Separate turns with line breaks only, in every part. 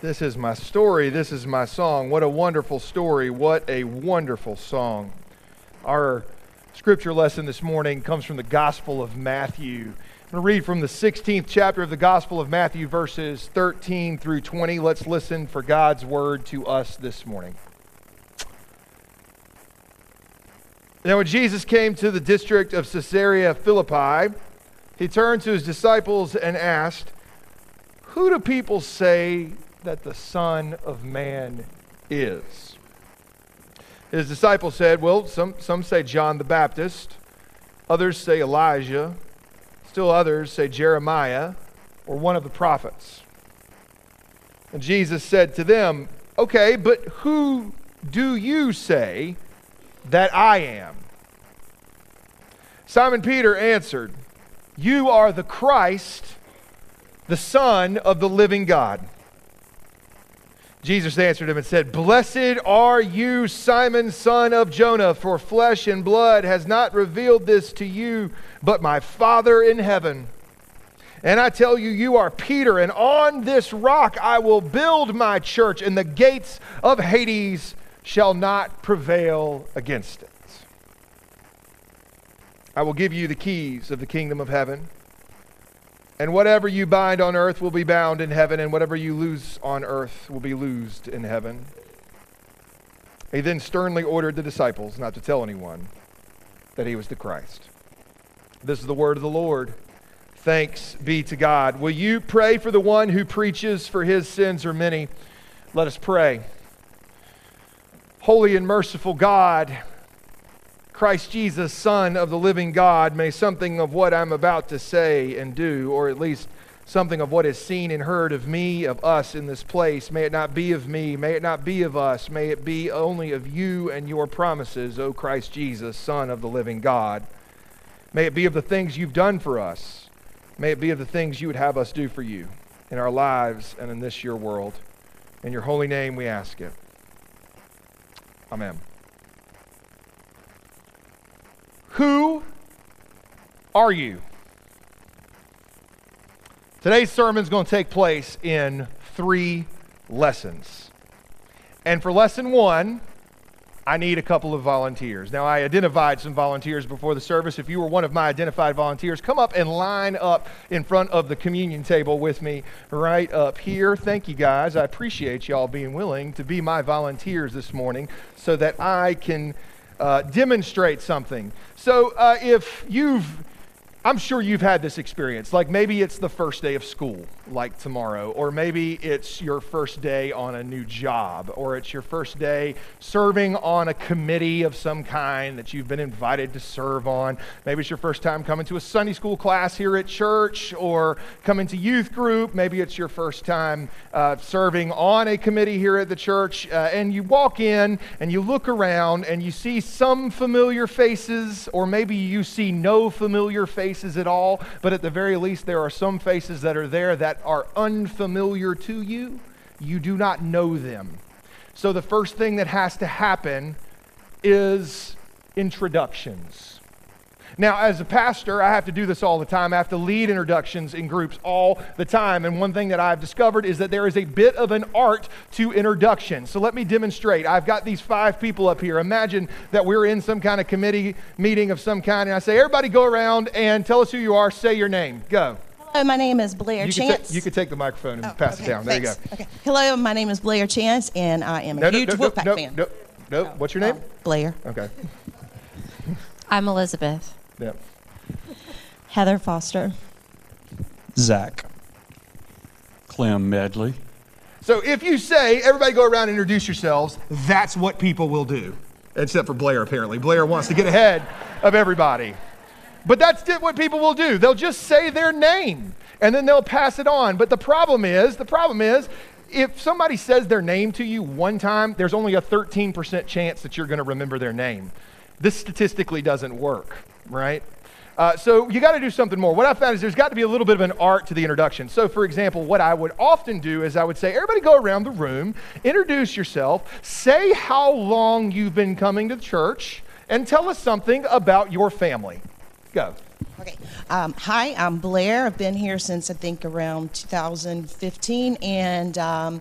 This is my story. This is my song. What a wonderful story. What a wonderful song. Our scripture lesson this morning comes from the Gospel of Matthew. I'm going to read from the 16th chapter of the Gospel of Matthew, verses 13 through 20. Let's listen for God's word to us this morning. Now, when Jesus came to the district of Caesarea Philippi, he turned to his disciples and asked, Who do people say that the Son of Man is? His disciples said, Well, some, some say John the Baptist, others say Elijah, still others say Jeremiah or one of the prophets. And Jesus said to them, Okay, but who do you say that I am? Simon Peter answered, You are the Christ, the Son of the living God. Jesus answered him and said, Blessed are you, Simon, son of Jonah, for flesh and blood has not revealed this to you, but my Father in heaven. And I tell you, you are Peter, and on this rock I will build my church, and the gates of Hades shall not prevail against it. I will give you the keys of the kingdom of heaven. And whatever you bind on earth will be bound in heaven, and whatever you loose on earth will be loosed in heaven. He then sternly ordered the disciples not to tell anyone that he was the Christ. This is the word of the Lord. Thanks be to God. Will you pray for the one who preaches, for his sins are many? Let us pray. Holy and merciful God, Christ Jesus, Son of the living God, may something of what I'm about to say and do, or at least something of what is seen and heard of me, of us in this place, may it not be of me, may it not be of us, may it be only of you and your promises, O Christ Jesus, Son of the living God. May it be of the things you've done for us. May it be of the things you would have us do for you in our lives and in this your world. In your holy name we ask it. Amen. Who are you? Today's sermon is going to take place in three lessons. And for lesson one, I need a couple of volunteers. Now, I identified some volunteers before the service. If you were one of my identified volunteers, come up and line up in front of the communion table with me right up here. Thank you, guys. I appreciate y'all being willing to be my volunteers this morning so that I can uh, demonstrate something. So uh, if you've I'm sure you've had this experience. Like maybe it's the first day of school, like tomorrow, or maybe it's your first day on a new job, or it's your first day serving on a committee of some kind that you've been invited to serve on. Maybe it's your first time coming to a Sunday school class here at church, or coming to youth group. Maybe it's your first time uh, serving on a committee here at the church, uh, and you walk in and you look around and you see some familiar faces, or maybe you see no familiar faces faces at all, but at the very least, there are some faces that are there that are unfamiliar to you. You do not know them. So the first thing that has to happen is introductions. Now, as a pastor, I have to do this all the time. I have to lead introductions in groups all the time. And one thing that I've discovered is that there is a bit of an art to introduction. So let me demonstrate. I've got these five people up here. Imagine that we're in some kind of committee meeting of some kind, and I say, everybody go around and tell us who you are, say your name. Go.
Hello, my name is Blair
you
Chance.
Can ta- you can take the microphone and
Oh,
pass
okay,
it down. There
thanks.
you go.
Okay. Hello, my name is Blair Chance, and I am a
No, no,
huge
no, no,
Wolfpack
no,
fan.
no, no. What's your name?
Oh, Blair.
Okay.
I'm Elizabeth.
Yeah.
Heather Foster.
Zach. Clem Medley.
So if you say, everybody go around and introduce yourselves, that's what people will do. Except for Blair, apparently. Blair wants to get ahead of everybody. But that's what people will do. They'll just say their name and then they'll pass it on. But the problem is, the problem is, if somebody says their name to you one time, there's only a 13% chance that you're going to remember their name. This statistically doesn't work, right? Uh, so you got to do something more. What I found is there's got to be a little bit of an art to the introduction. So, for example, what I would often do is I would say, everybody go around the room, introduce yourself, say how long you've been coming to church, and tell us something about your family. Go.
Okay. Um, hi, I'm Blair. I've been here since I think around 2015, and um,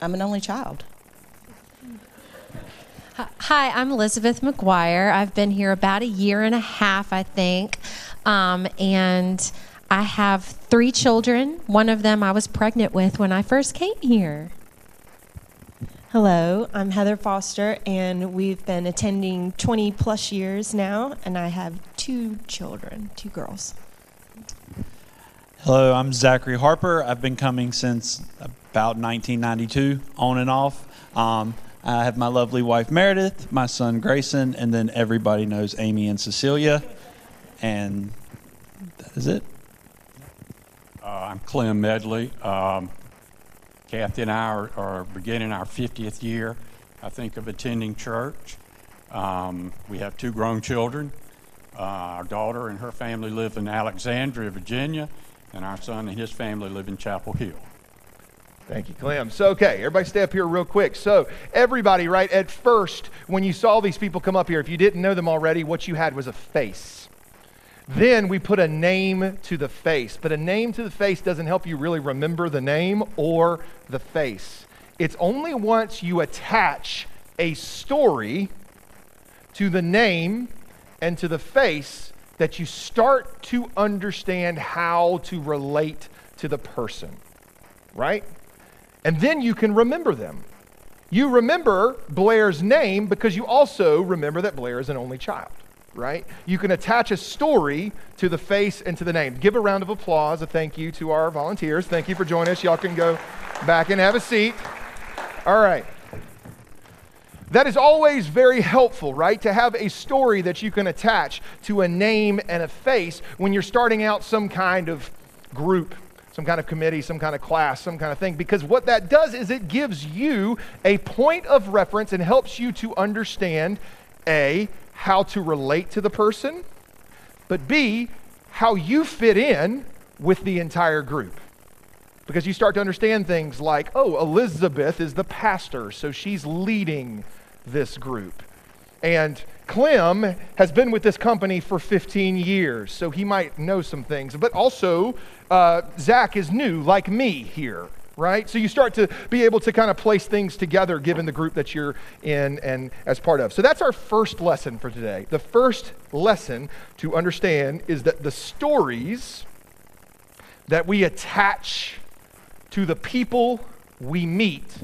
I'm an only child.
Hi, I'm Elizabeth McGuire. I've been here about a year and a half, I think. Um, and I have three children. One of them I was pregnant with when I first came here.
Hello, I'm Heather Foster, and we've been attending 20 plus years now, and I have two children, two girls.
Hello, I'm Zachary Harper. I've been coming since about 1992, on and off. Um, I have my lovely wife Meredith, my son Grayson, and then everybody knows Amy and Cecilia. And that is it.
Uh, I'm Clem Medley. Um, Kathy and I are, are beginning our 50th year, I think, of attending church. Um, we have two grown children. Uh, our daughter and her family live in Alexandria, Virginia, and our son and his family live in Chapel Hill.
Thank you, Clem. So, okay, everybody stay up here real quick. So, everybody, right, at first, when you saw these people come up here, if you didn't know them already, what you had was a face. Then we put a name to the face. But a name to the face doesn't help you really remember the name or the face. It's only once you attach a story to the name and to the face that you start to understand how to relate to the person, right? And then you can remember them. You remember Blair's name because you also remember that Blair is an only child, right? You can attach a story to the face and to the name. Give a round of applause, a thank you to our volunteers. Thank you for joining us. Y'all can go back and have a seat. All right. That is always very helpful, right? To have a story that you can attach to a name and a face when you're starting out some kind of group some kind of committee, some kind of class, some kind of thing. Because what that does is it gives you a point of reference and helps you to understand A, how to relate to the person, but B, how you fit in with the entire group. Because you start to understand things like, oh, Elizabeth is the pastor, so she's leading this group. And Clem has been with this company for 15 years, so he might know some things. But also, uh, Zach is new, like me here, right? So you start to be able to kind of place things together given the group that you're in and as part of. So that's our first lesson for today. The first lesson to understand is that the stories that we attach to the people we meet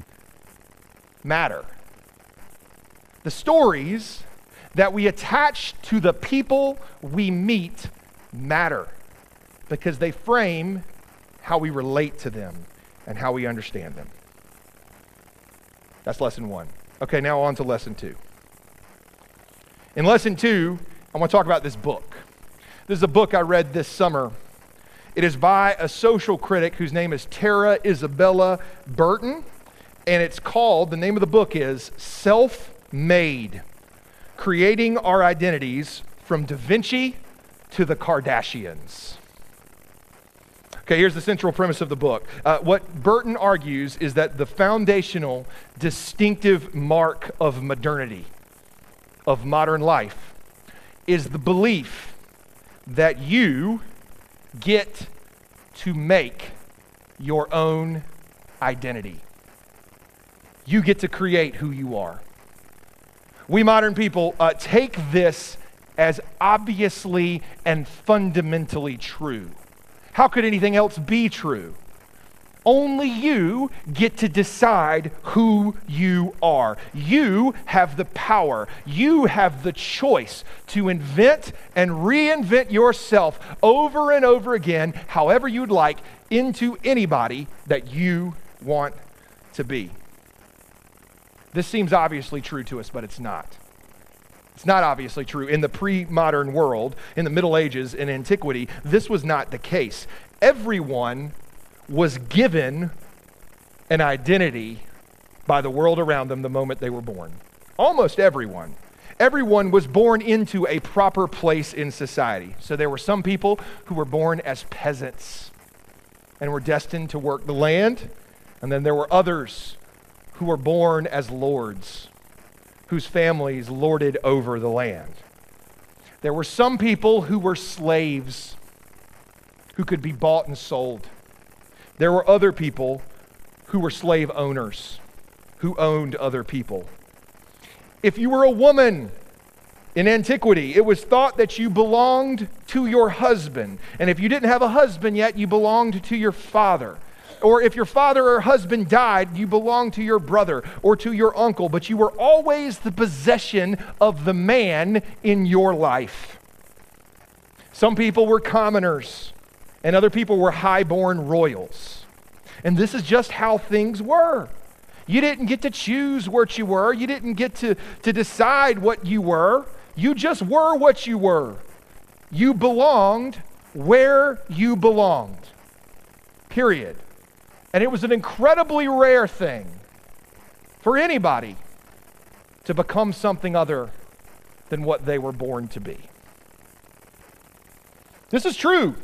matter. The stories that we attach to the people we meet matter because they frame how we relate to them and how we understand them. That's lesson one. Okay, now on to lesson two. In lesson two, I want to talk about this book. This is a book I read this summer. It is by a social critic whose name is Tara Isabella Burton, and it's called, the name of the book is Self Made Creating Our Identities from Da Vinci to the Kardashians. Okay, here's the central premise of the book. Uh, what Burton argues is that the foundational, distinctive mark of modernity, of modern life, is the belief that you get to make your own identity. You get to create who you are. We modern people uh, take this as obviously and fundamentally true. How could anything else be true? Only you get to decide who you are. You have the power. You have the choice to invent and reinvent yourself over and over again, however you'd like, into anybody that you want to be. This seems obviously true to us, but it's not. It's not obviously true. In the pre modern world, in the Middle Ages, in antiquity, this was not the case. Everyone was given an identity by the world around them the moment they were born. Almost everyone. Everyone was born into a proper place in society. So there were some people who were born as peasants and were destined to work the land. And then there were others who were born as lords whose families lorded over the land. There were some people who were slaves who could be bought and sold. There were other people who were slave owners who owned other people. If you were a woman in antiquity, it was thought that you belonged to your husband. And if you didn't have a husband yet, you belonged to your father. Or if your father or husband died, you belonged to your brother or to your uncle, but you were always the possession of the man in your life. Some people were commoners, and other people were highborn royals. And this is just how things were. You didn't get to choose what you were, you didn't get to, to decide what you were. You just were what you were. You belonged where you belonged. Period. And it was an incredibly rare thing for anybody to become something other than what they were born to be. This is true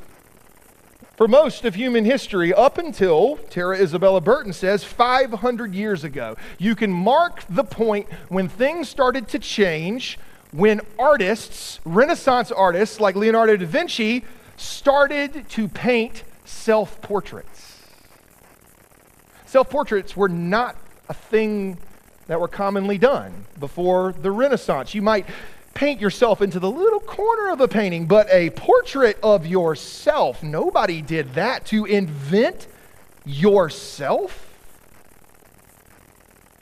for most of human history up until, Tara Isabella Burton says, 500 years ago. You can mark the point when things started to change, when artists, Renaissance artists like Leonardo da Vinci, started to paint self portraits. Self portraits were not a thing that were commonly done before the Renaissance. You might paint yourself into the little corner of a painting, but a portrait of yourself, nobody did that. To invent yourself?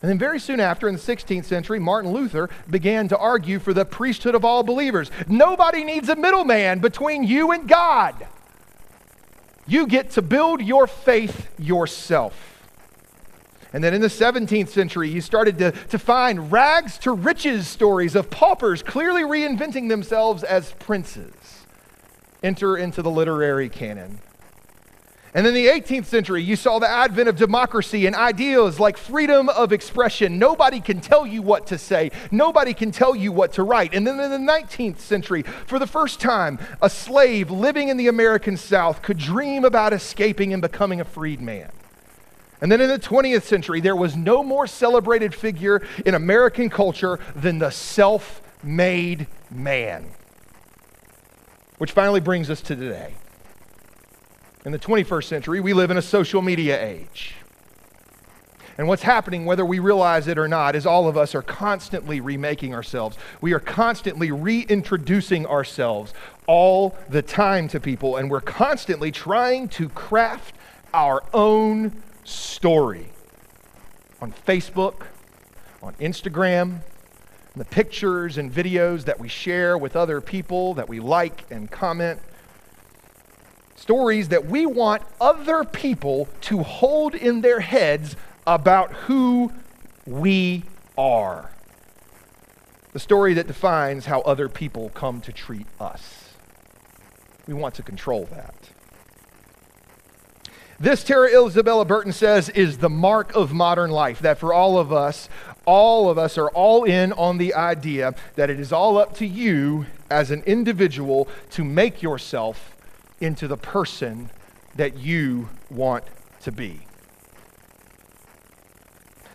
And then, very soon after, in the 16th century, Martin Luther began to argue for the priesthood of all believers. Nobody needs a middleman between you and God. You get to build your faith yourself. And then in the 17th century, you started to, to find rags to riches stories of paupers clearly reinventing themselves as princes. Enter into the literary canon. And in the 18th century, you saw the advent of democracy and ideas like freedom of expression. Nobody can tell you what to say, nobody can tell you what to write. And then in the 19th century, for the first time, a slave living in the American South could dream about escaping and becoming a freed man. And then in the 20th century, there was no more celebrated figure in American culture than the self made man. Which finally brings us to today. In the 21st century, we live in a social media age. And what's happening, whether we realize it or not, is all of us are constantly remaking ourselves. We are constantly reintroducing ourselves all the time to people, and we're constantly trying to craft our own story on Facebook, on Instagram, the pictures and videos that we share with other people that we like and comment. Stories that we want other people to hold in their heads about who we are. The story that defines how other people come to treat us. We want to control that. This, Tara Isabella Burton says, is the mark of modern life. That for all of us, all of us are all in on the idea that it is all up to you as an individual to make yourself into the person that you want to be.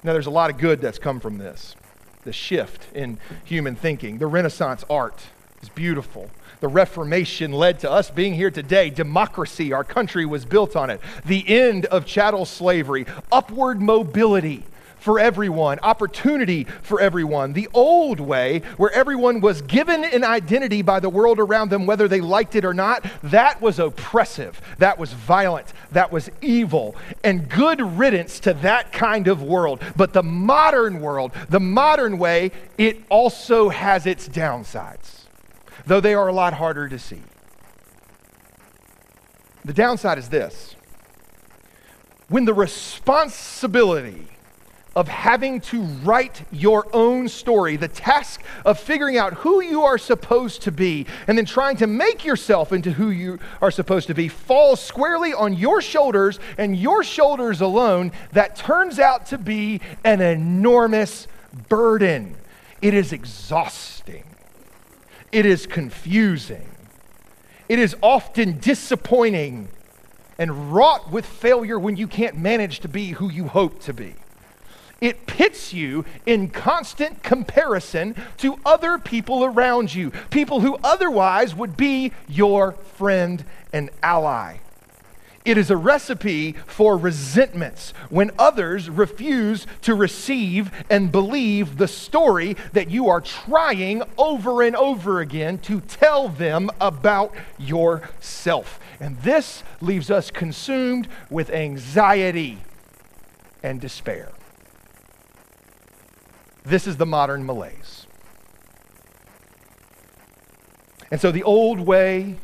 Now, there's a lot of good that's come from this the shift in human thinking. The Renaissance art is beautiful. The Reformation led to us being here today. Democracy, our country was built on it. The end of chattel slavery, upward mobility for everyone, opportunity for everyone. The old way, where everyone was given an identity by the world around them, whether they liked it or not, that was oppressive, that was violent, that was evil, and good riddance to that kind of world. But the modern world, the modern way, it also has its downsides though they are a lot harder to see. The downside is this when the responsibility of having to write your own story, the task of figuring out who you are supposed to be, and then trying to make yourself into who you are supposed to be, falls squarely on your shoulders and your shoulders alone, that turns out to be an enormous burden. It is exhausting. It is confusing. It is often disappointing and wrought with failure when you can't manage to be who you hope to be. it pits you in constant comparison to other people around you, people who otherwise would be your friend and ally. It is a recipe for resentments when others refuse to receive and believe the story that you are trying over and over again to tell them about yourself. And this leaves us consumed with anxiety and despair. This is the modern malaise. And so the old way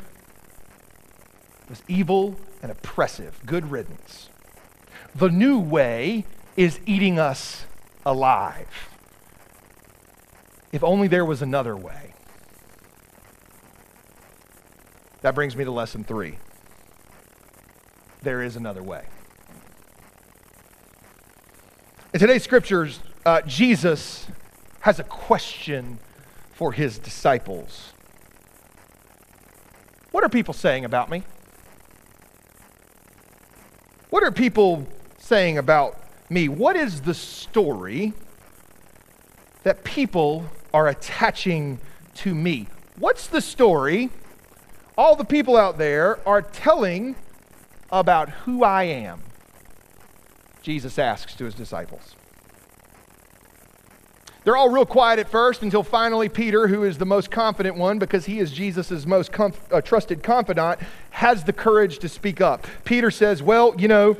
was evil and oppressive. Good riddance. The new way is eating us alive. If only there was another way. That brings me to lesson three. There is another way. In today's scriptures, uh, Jesus has a question for his disciples. What are people saying about me? What are people saying about me? What is the story that people are attaching to me? What's the story all the people out there are telling about who I am? Jesus asks to his disciples. They're all real quiet at first until finally Peter, who is the most confident one because he is Jesus' most comf- uh, trusted confidant, has the courage to speak up. Peter says, Well, you know,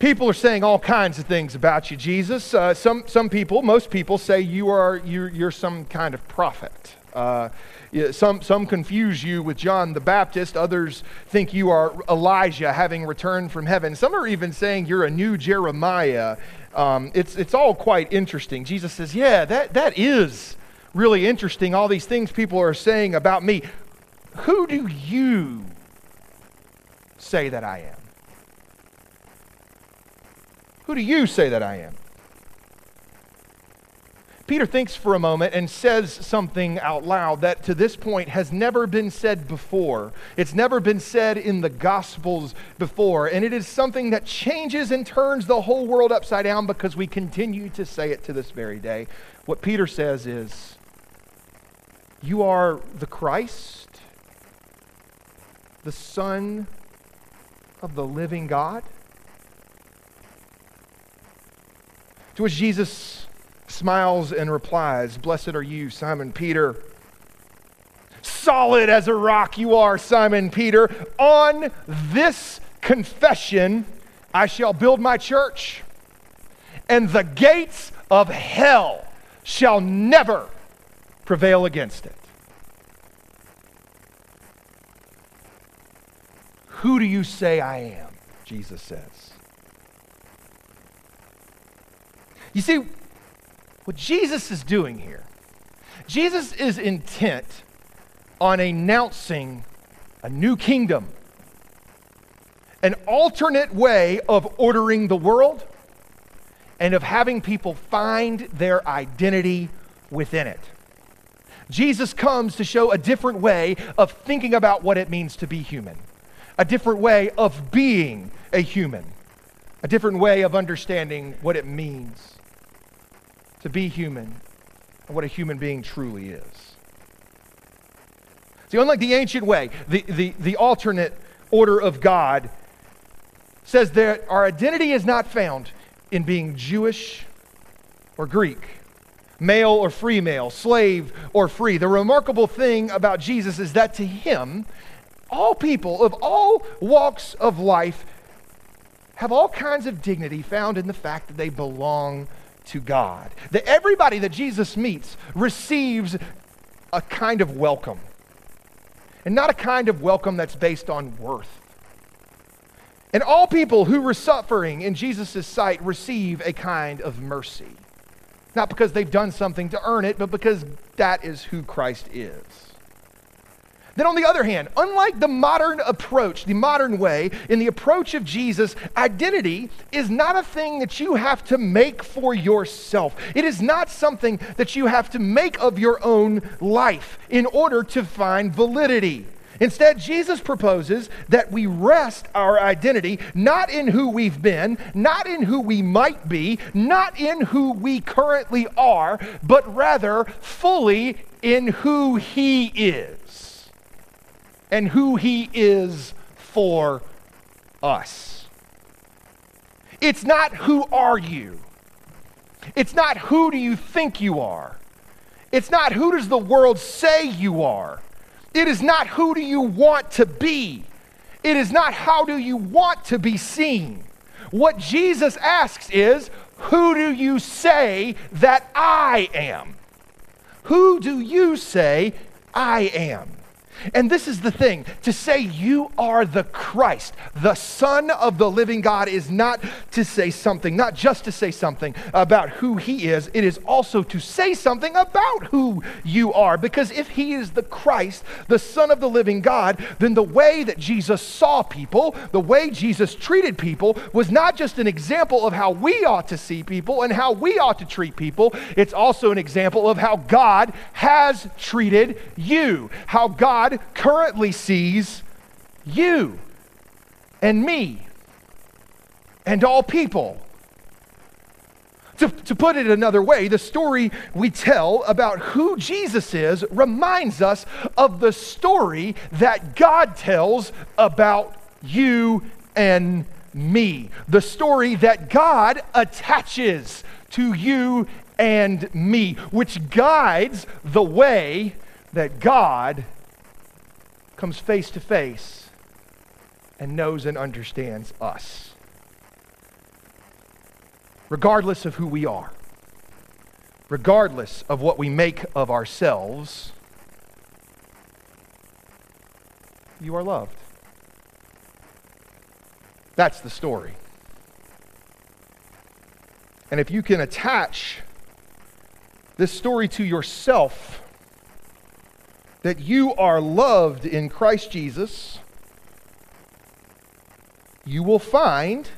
people are saying all kinds of things about you, Jesus. Uh, some, some people, most people, say you are, you're, you're some kind of prophet. Uh, some, some confuse you with John the Baptist. Others think you are Elijah having returned from heaven. Some are even saying you're a new Jeremiah. Um, it's, it's all quite interesting. Jesus says, Yeah, that, that is really interesting, all these things people are saying about me. Who do you say that I am? Who do you say that I am? Peter thinks for a moment and says something out loud that to this point has never been said before. It's never been said in the Gospels before. And it is something that changes and turns the whole world upside down because we continue to say it to this very day. What Peter says is, You are the Christ, the Son of the living God. To which Jesus smiles and replies, Blessed are you, Simon Peter. Solid as a rock you are, Simon Peter. On this confession, I shall build my church, and the gates of hell shall never prevail against it. Who do you say I am? Jesus says. You see, what Jesus is doing here, Jesus is intent on announcing a new kingdom, an alternate way of ordering the world, and of having people find their identity within it. Jesus comes to show a different way of thinking about what it means to be human, a different way of being a human, a different way of understanding what it means to be human and what a human being truly is. See, unlike the ancient way, the, the, the alternate order of God says that our identity is not found in being Jewish or Greek, male or female, slave or free. The remarkable thing about Jesus is that to him, all people of all walks of life have all kinds of dignity found in the fact that they belong to God. That everybody that Jesus meets receives a kind of welcome. And not a kind of welcome that's based on worth. And all people who were suffering in Jesus' sight receive a kind of mercy. Not because they've done something to earn it, but because that is who Christ is. Then, on the other hand, unlike the modern approach, the modern way, in the approach of Jesus, identity is not a thing that you have to make for yourself. It is not something that you have to make of your own life in order to find validity. Instead, Jesus proposes that we rest our identity not in who we've been, not in who we might be, not in who we currently are, but rather fully in who He is and who He is for us. It's not who are you. It's not who do you think you are. It's not who does the world say you are. It is not who do you want to be. It is not how do you want to be seen. What Jesus asks is, who do you say that I am? Who do you say I am? And this is the thing to say you are the Christ, the Son of the living God, is not to say something, not just to say something about who He is, it is also to say something about who you are. Because if He is the Christ, the Son of the living God, then the way that Jesus saw people, the way Jesus treated people, was not just an example of how we ought to see people and how we ought to treat people, it's also an example of how God has treated you, how God currently sees you and me and all people. To, to put it another way, the story we tell about who Jesus is reminds us of the story that God tells about you and me. The story that God attaches to you and me, which guides the way that God comes face to face and knows and understands us. Regardless of who we are, regardless of what we make of ourselves, you are loved. That's the story. And if you can attach this story to yourself, that you are loved in Christ Jesus, you will find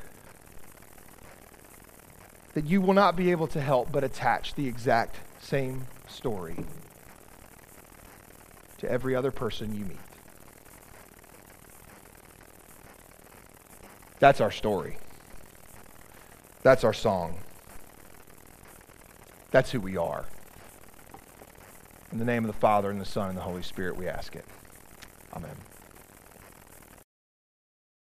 that you will not be able to help but attach the exact same story to every other person you meet. That's our story. That's our song. That's who we are. In the name of the Father, and the Son, and the Holy Spirit, we ask it. Amen.